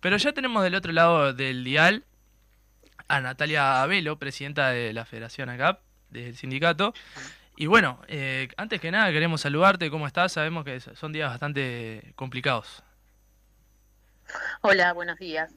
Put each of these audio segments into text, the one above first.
Pero ya tenemos del otro lado del dial a Natalia Abelo, presidenta de la Federación ACAP, del sindicato. Y bueno, eh, antes que nada queremos saludarte, ¿cómo estás? Sabemos que son días bastante complicados. Hola, buenos días.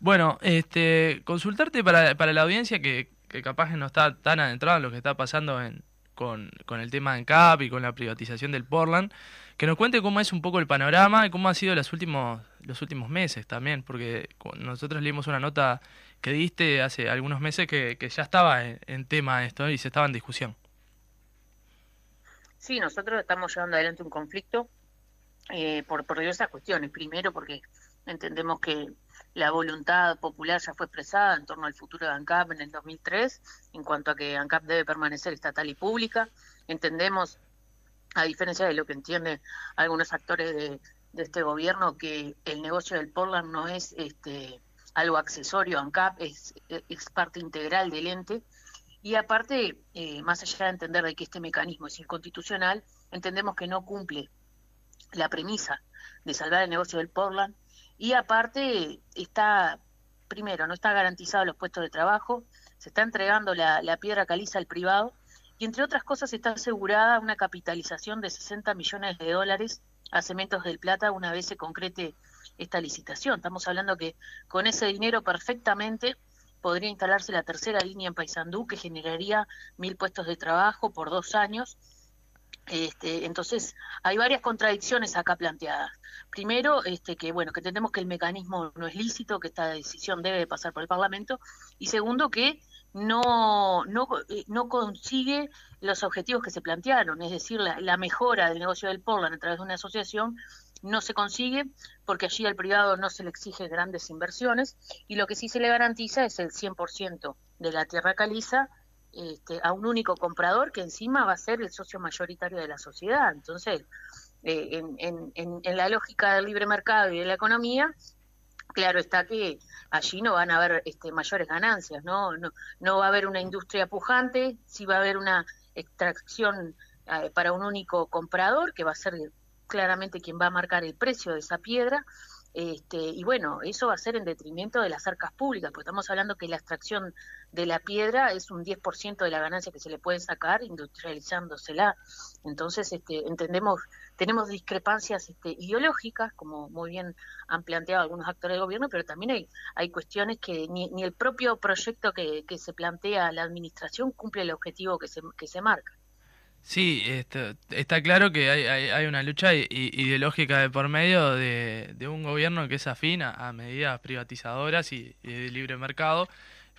Bueno, este, consultarte para, para la audiencia que, que capaz no está tan adentrada en lo que está pasando en, con, con el tema ANCAP y con la privatización del Portland, que nos cuente cómo es un poco el panorama y cómo ha sido los últimos, los últimos meses también, porque nosotros leímos una nota que diste hace algunos meses que, ya estaba en, tema esto y se estaba en discusión. Sí, nosotros estamos llevando adelante un conflicto eh, por, por diversas cuestiones. Primero, porque entendemos que la voluntad popular ya fue expresada en torno al futuro de ANCAP en el 2003, en cuanto a que ANCAP debe permanecer estatal y pública. Entendemos, a diferencia de lo que entienden algunos actores de, este gobierno, que el negocio del Portland no es este, algo accesorio a ANCAP, es, es parte integral del ente. Y aparte, eh, más allá de entender de que este mecanismo es inconstitucional, entendemos que no cumple la premisa de salvar el negocio del Portland y aparte está, primero, no está garantizado los puestos de trabajo, se está entregando la, piedra caliza al privado y entre otras cosas está asegurada una capitalización de 60 millones de dólares a Cementos del Plata una vez se concrete esta licitación. Estamos hablando que con ese dinero perfectamente podría instalarse la tercera línea en Paysandú que generaría mil puestos de trabajo por dos años este, entonces, hay varias contradicciones acá planteadas. Primero, este, que bueno, que entendemos que el mecanismo no es lícito, que esta decisión debe pasar por el Parlamento, y segundo, que no, no, eh, no consigue los objetivos que se plantearon, es decir, la, mejora del negocio del Portland a través de una asociación no se consigue porque allí al privado no se le exige grandes inversiones y lo que sí se le garantiza es el 100% de la tierra caliza este, a un único comprador que encima va a ser el socio mayoritario de la sociedad. Entonces, eh, en, la lógica del libre mercado y de la economía, claro está que allí no van a haber este, mayores ganancias, ¿no? ¿no? No va a haber una industria pujante, sí va a haber una extracción eh, para un único comprador, que va a ser claramente quien va a marcar el precio de esa piedra, este, y bueno, eso va a ser en detrimento de las arcas públicas, porque estamos hablando que la extracción de la piedra es un 10% de la ganancia que se le puede sacar industrializándosela. Entonces, este, entendemos, tenemos discrepancias este, ideológicas, como muy bien han planteado algunos actores del gobierno, pero también hay, hay cuestiones que ni, ni el propio proyecto que, que se plantea la administración cumple el objetivo que se, que se marca. Sí, está, está claro que hay, hay, una lucha ideológica de por medio de, un gobierno que es afín a, medidas privatizadoras y, de libre mercado,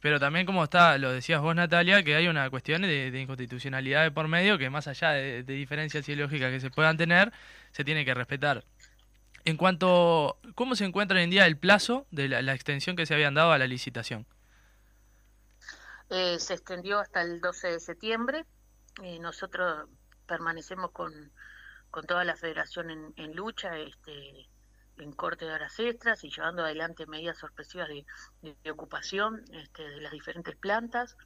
pero también como está, lo decías vos Natalia, que hay una cuestión de, inconstitucionalidad de por medio que más allá de, diferencias ideológicas que se puedan tener, se tiene que respetar. En cuanto, ¿cómo se encuentra hoy en día el plazo de la, extensión que se habían dado a la licitación? Eh, se extendió hasta el 12 de septiembre eh, nosotros permanecemos con, con toda la federación en, lucha, este, en corte de horas extras y llevando adelante medidas sorpresivas de, ocupación este, de las diferentes plantas.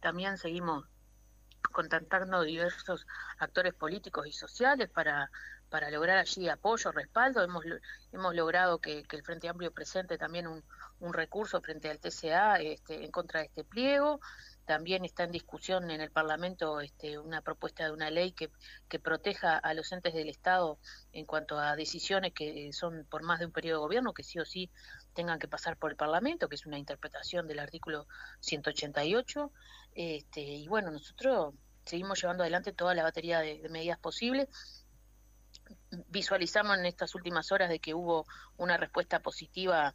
También seguimos contactando diversos actores políticos y sociales para, para lograr allí apoyo, respaldo. Hemos, hemos logrado que, que el Frente Amplio presente también un, un recurso frente al TCA este, en contra de este pliego. También está en discusión en el Parlamento este, una propuesta de una ley que, proteja a los entes del Estado en cuanto a decisiones que son por más de un periodo de gobierno, que sí o sí tengan que pasar por el Parlamento, que es una interpretación del artículo 188. Este, y bueno, nosotros seguimos llevando adelante toda la batería de, de medidas posibles visualizamos en estas últimas horas de que hubo una respuesta positiva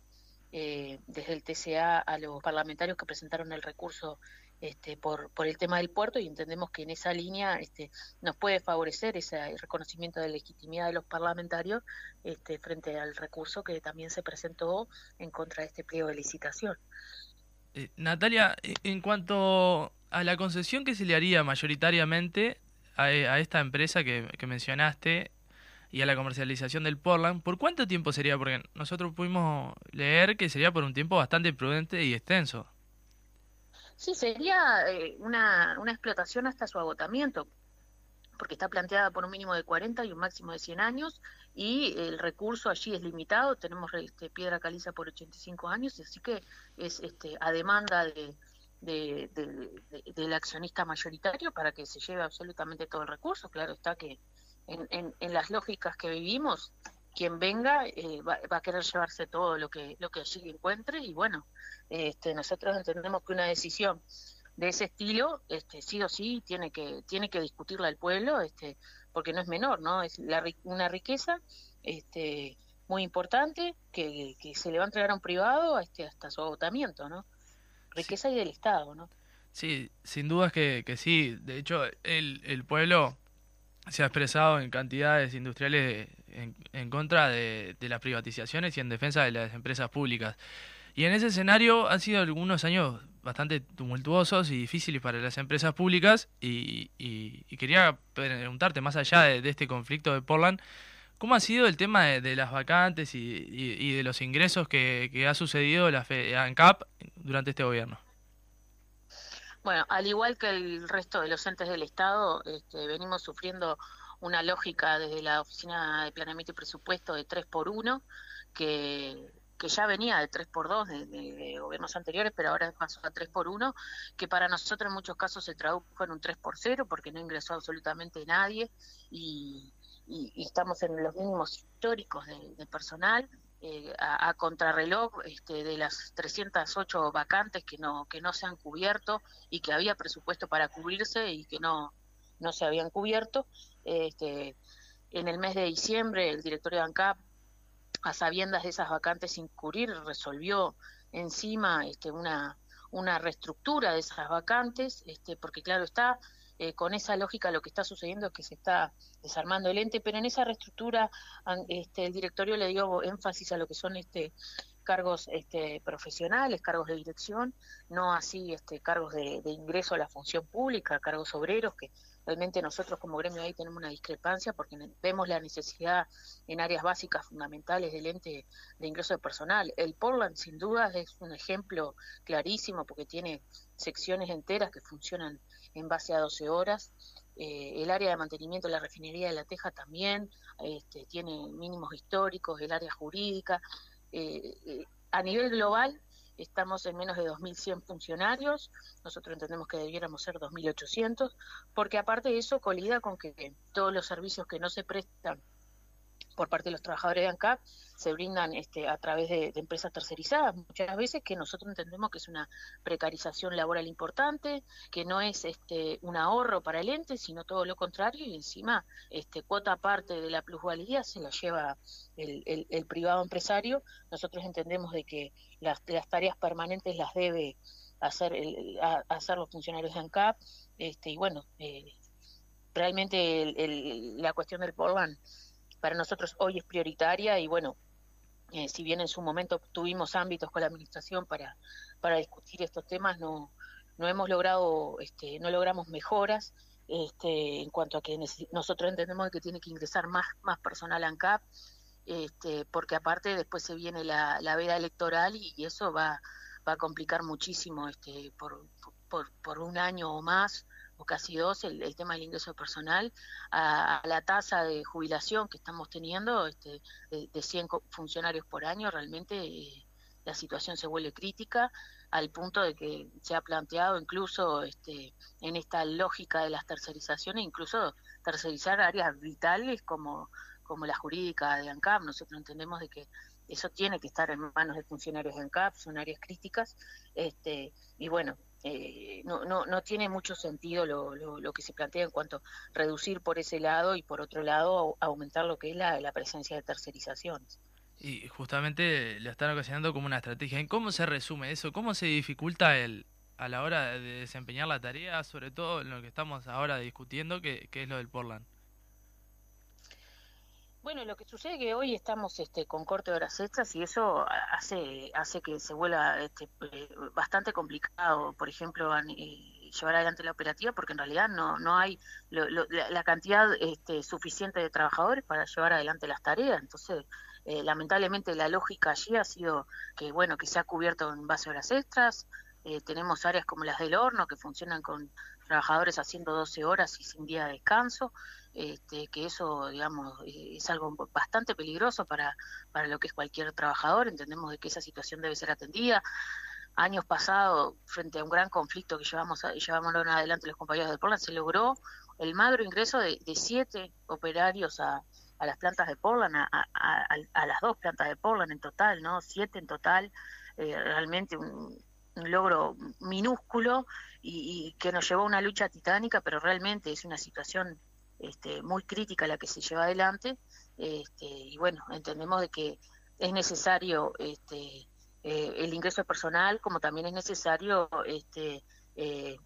eh, desde el TCA a los parlamentarios que presentaron el recurso este, por, por el tema del puerto y entendemos que en esa línea este, nos puede favorecer ese reconocimiento de legitimidad de los parlamentarios este, frente al recurso que también se presentó en contra de este pliego de licitación. Eh, Natalia, e, en cuanto a la concesión que se le haría mayoritariamente a, a esta empresa que mencionaste, y a la comercialización del Portland, ¿por cuánto tiempo sería? Porque nosotros pudimos leer que sería por un tiempo bastante prudente y extenso. Sí, sería eh, una, una explotación hasta su agotamiento, porque está planteada por un mínimo de 40 y un máximo de 100 años, y el recurso allí es limitado, tenemos este, piedra caliza por 85 años, así que es este, a demanda de, del accionista mayoritario para que se lleve absolutamente todo el recurso. Claro está que en, en, las lógicas que vivimos, quien venga eh, va, a querer llevarse todo lo que lo que allí encuentre y bueno, este, nosotros entendemos que una decisión de ese estilo, este, sí o sí tiene que tiene que discutirla el pueblo, este, porque no es menor, ¿no? Es la, una riqueza, este, muy importante que, que, se le va a entregar a un privado este, hasta su agotamiento, ¿no? Riqueza y del Estado, ¿no? Sí, sin dudas que, que sí. De hecho, el, el pueblo se ha expresado en cantidades industriales en, contra de, las privatizaciones y en defensa de las empresas públicas. Y en ese escenario han sido algunos años bastante tumultuosos y difíciles para las empresas públicas y, y, quería preguntarte, más allá de, este conflicto de Portland, ¿cómo ha sido el tema de, las vacantes y, y, de los ingresos que, que ha sucedido la ANCAP durante este gobierno? Bueno, al igual que el resto de los entes del Estado, este, venimos sufriendo una lógica desde la Oficina de Planeamiento y Presupuesto de 3 por 1 que que ya venía de 3 por 2 de, gobiernos anteriores, pero ahora pasó a 3 por 1 que para nosotros en muchos casos se tradujo en un 3 por 0 porque no ingresó absolutamente nadie y, estamos en los mínimos históricos de, personal. Eh, a, contrarreloj este, de las 308 vacantes que no que no se han cubierto y que había presupuesto para cubrirse y que no no se habían cubierto. Este, en el mes de diciembre el directorio de ANCAP a sabiendas de esas vacantes sin cubrir, resolvió encima este, una, una reestructura de esas vacantes, este, porque claro está, eh, con esa lógica lo que está sucediendo es que se está desarmando el ente, pero en esa reestructura este, el directorio le dio énfasis a lo que son este cargos este, profesionales, cargos de dirección, no así este, cargos de, de ingreso a la función pública, cargos obreros que Realmente nosotros como gremio ahí tenemos una discrepancia porque vemos la necesidad en áreas básicas fundamentales del ente de ingreso de personal. El Portland sin duda es un ejemplo clarísimo porque tiene secciones enteras que funcionan en base a 12 horas. Eh, el área de mantenimiento de la refinería de La Teja también este, tiene mínimos históricos, el área jurídica. Eh, eh, a nivel global, estamos en menos de 2.100 funcionarios, nosotros entendemos que debiéramos ser 2.800, porque aparte de eso colida con que todos los servicios que no se prestan por parte de los trabajadores de ANCAP se brindan este, a través de, empresas tercerizadas, muchas veces que nosotros entendemos que es una precarización laboral importante, que no es este, un ahorro para el ente, sino todo lo contrario, y encima este, cuota parte de la plusvalía se la lleva el, el, privado empresario. Nosotros entendemos de que las, tareas permanentes las debe hacer, el, hacer los funcionarios de ANCAP, este, y bueno, eh, realmente la cuestión del Portland para nosotros hoy es prioritaria y bueno, eh, si bien en su momento tuvimos ámbitos con la administración para, para discutir estos temas, no, no hemos logrado, este, no logramos mejoras este, en cuanto a que nosotros entendemos que tiene que ingresar más, más personal a ANCAP, este, porque aparte después se viene la, la veda electoral y, eso va, va a complicar muchísimo este, por, por, por un año o más casi dos, el, tema del ingreso personal, a, la tasa de jubilación que estamos teniendo este, de, de 100 funcionarios por año, realmente eh, la situación se vuelve crítica al punto de que se ha planteado incluso este, en esta lógica de las tercerizaciones, incluso tercerizar áreas vitales como, como la jurídica de ANCAP. Nosotros entendemos de que eso tiene que estar en manos de funcionarios de ANCAP, son áreas críticas, este, y bueno, eh, no, no, no tiene mucho sentido lo, lo, que se plantea en cuanto a reducir por ese lado y por otro lado aumentar lo que es la, la presencia de tercerizaciones. Y justamente lo están ocasionando como una estrategia. ¿En cómo se resume eso? ¿Cómo se dificulta el, a la hora de desempeñar la tarea, sobre todo en lo que estamos ahora discutiendo, que, que es lo del Portland? Bueno, lo que sucede es que hoy estamos este, con corte de horas extras y eso hace hace que se vuelva este, eh, bastante complicado, por ejemplo, eh, llevar adelante la operativa, porque en realidad no no hay la, cantidad este, suficiente de trabajadores para llevar adelante las tareas. Entonces, eh, lamentablemente la lógica allí ha sido que bueno que se ha cubierto en base a horas extras, Eh, tenemos áreas como las del horno que funcionan con trabajadores haciendo 12 horas y sin día de descanso, este, que eso, digamos, eh, es algo bastante peligroso para, para lo que es cualquier trabajador. Entendemos de que esa situación debe ser atendida. Años pasados, frente a un gran conflicto que llevamos, llevamos adelante los compañeros de Portland, se logró el magro ingreso de, siete operarios a, a las plantas de Portland, a, a, las dos plantas de Portland en total, ¿no? Siete en total, eh, realmente un, un logro minúsculo y, que nos llevó a una lucha titánica, pero realmente es una situación este, muy crítica la que se lleva adelante. Este, y bueno, entendemos de que es necesario este, eh, el ingreso personal, como también es necesario este, eh,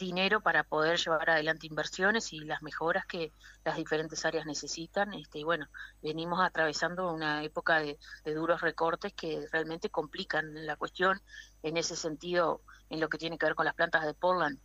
dinero para poder llevar adelante inversiones y las mejoras que las diferentes áreas necesitan. Este, y bueno, venimos atravesando una época de, duros recortes que realmente complican la cuestión. En ese sentido, en lo que tiene que ver con las plantas de Portland,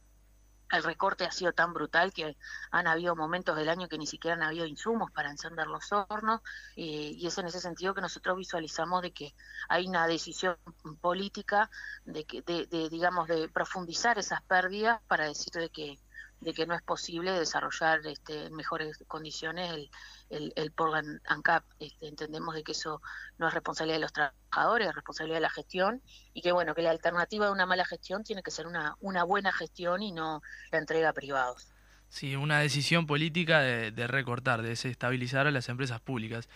el recorte ha sido tan brutal que han habido momentos del año que ni siquiera han habido insumos para encender los hornos y es en ese sentido que nosotros visualizamos de que hay una decisión política de que de, digamos de profundizar esas pérdidas para decir de que de que no es posible desarrollar este, en mejores condiciones el, el, el Portland ANCAP. Este, entendemos de que eso no es responsabilidad de los trabajadores, es responsabilidad de la gestión y que bueno, que la alternativa de una mala gestión tiene que ser una, una buena gestión y no la entrega a privados. Sí, una decisión política de, recortar, de desestabilizar a las empresas públicas.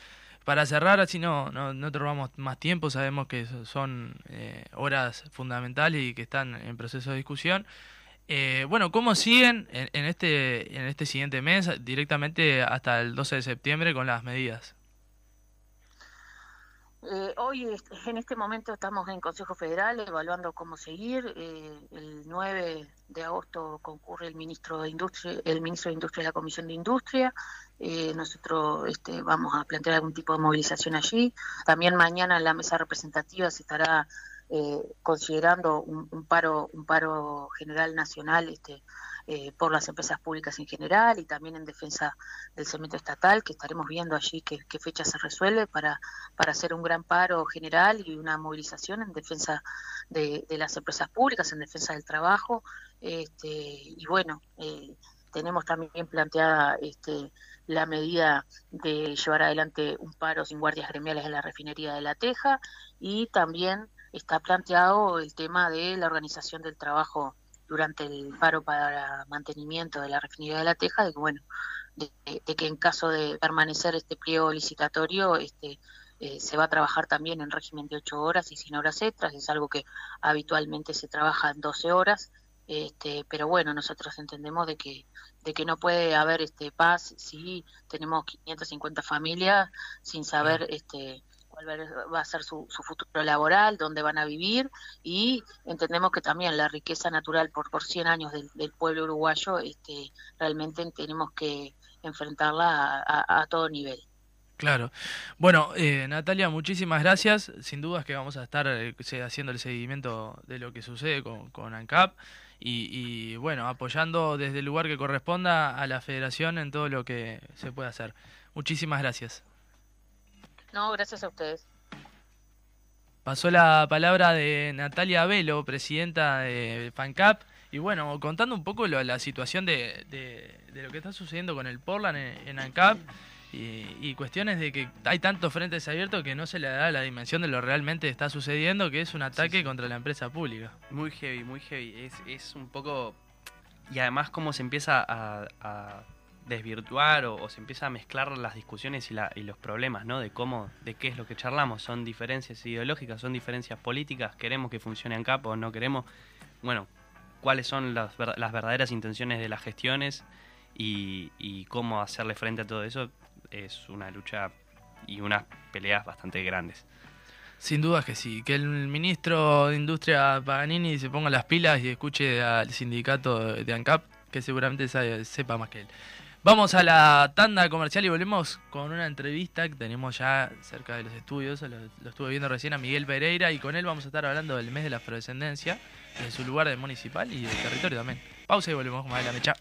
Para cerrar, así no, no, no te robamos más tiempo, sabemos que son eh, horas fundamentales y que están en proceso de discusión. Eh, bueno, ¿cómo siguen en, este, en este siguiente mes, directamente hasta el 12 de septiembre con las medidas? Eh, hoy, en este momento, estamos en Consejo Federal evaluando cómo seguir. Eh, el 9 de agosto concurre el ministro de Industria, el ministro de Industria de la Comisión de Industria. nosotros este, vamos a plantear algún tipo de movilización allí. También mañana en la mesa representativa se estará eh, considerando un, paro un paro general nacional este eh, por las empresas públicas en general y también en defensa del cemento estatal que estaremos viendo allí qué, fecha se resuelve para para hacer un gran paro general y una movilización en defensa de, las empresas públicas en defensa del trabajo este, y bueno eh, tenemos también planteada este, la medida de llevar adelante un paro sin guardias gremiales en la refinería de La Teja y también está planteado el tema de la organización del trabajo durante el paro para mantenimiento de la refinería de La Teja, de que bueno, de, que en caso de permanecer este pliego licitatorio, este eh, se va a trabajar también en régimen de ocho horas y sin horas extras, es algo que habitualmente se trabaja en 12 horas, este, pero bueno, nosotros entendemos de que de que no puede haber este paz si tenemos 550 familias sin saber este va a ser su, futuro laboral, dónde van a vivir y entendemos que también la riqueza natural por, por 100 años del, pueblo uruguayo este, realmente tenemos que enfrentarla a, todo nivel. Claro. Bueno, eh, Natalia, muchísimas gracias. Sin dudas que vamos a estar eh, haciendo el seguimiento de lo que sucede con, con ANCAP y, y, bueno, apoyando desde el lugar que corresponda a la federación en todo lo que se pueda hacer. Muchísimas gracias. No, gracias a ustedes. Pasó la palabra de Natalia Velo, presidenta de FANCAP, y bueno, contando un poco la situación de, de, lo que está sucediendo con el Portland en, ANCAP y, cuestiones de que hay tantos frentes abiertos que no se le da la dimensión de lo realmente está sucediendo, que es un ataque contra la empresa pública. Muy heavy, muy heavy. Es, es un poco... Y además cómo se empieza a desvirtuar o, se empieza a mezclar las discusiones y, la, y, los problemas, ¿no? De cómo, de qué es lo que charlamos. Son diferencias ideológicas, son diferencias políticas, queremos que funcione en capo o no queremos. Bueno, cuáles son las, verdaderas intenciones de las gestiones y, cómo hacerle frente a todo eso es una lucha y unas peleas bastante grandes. Sin duda que sí, que el ministro de Industria Paganini se ponga las pilas y escuche al sindicato de ANCAP, que seguramente sepa más que él. Vamos a la tanda comercial y volvemos con una entrevista que tenemos ya cerca de los estudios. Lo, estuve viendo recién a Miguel Pereira y con él vamos a estar hablando del mes de la afrodescendencia, de su lugar de municipal y del territorio también. Pausa y volvemos con más de la mecha.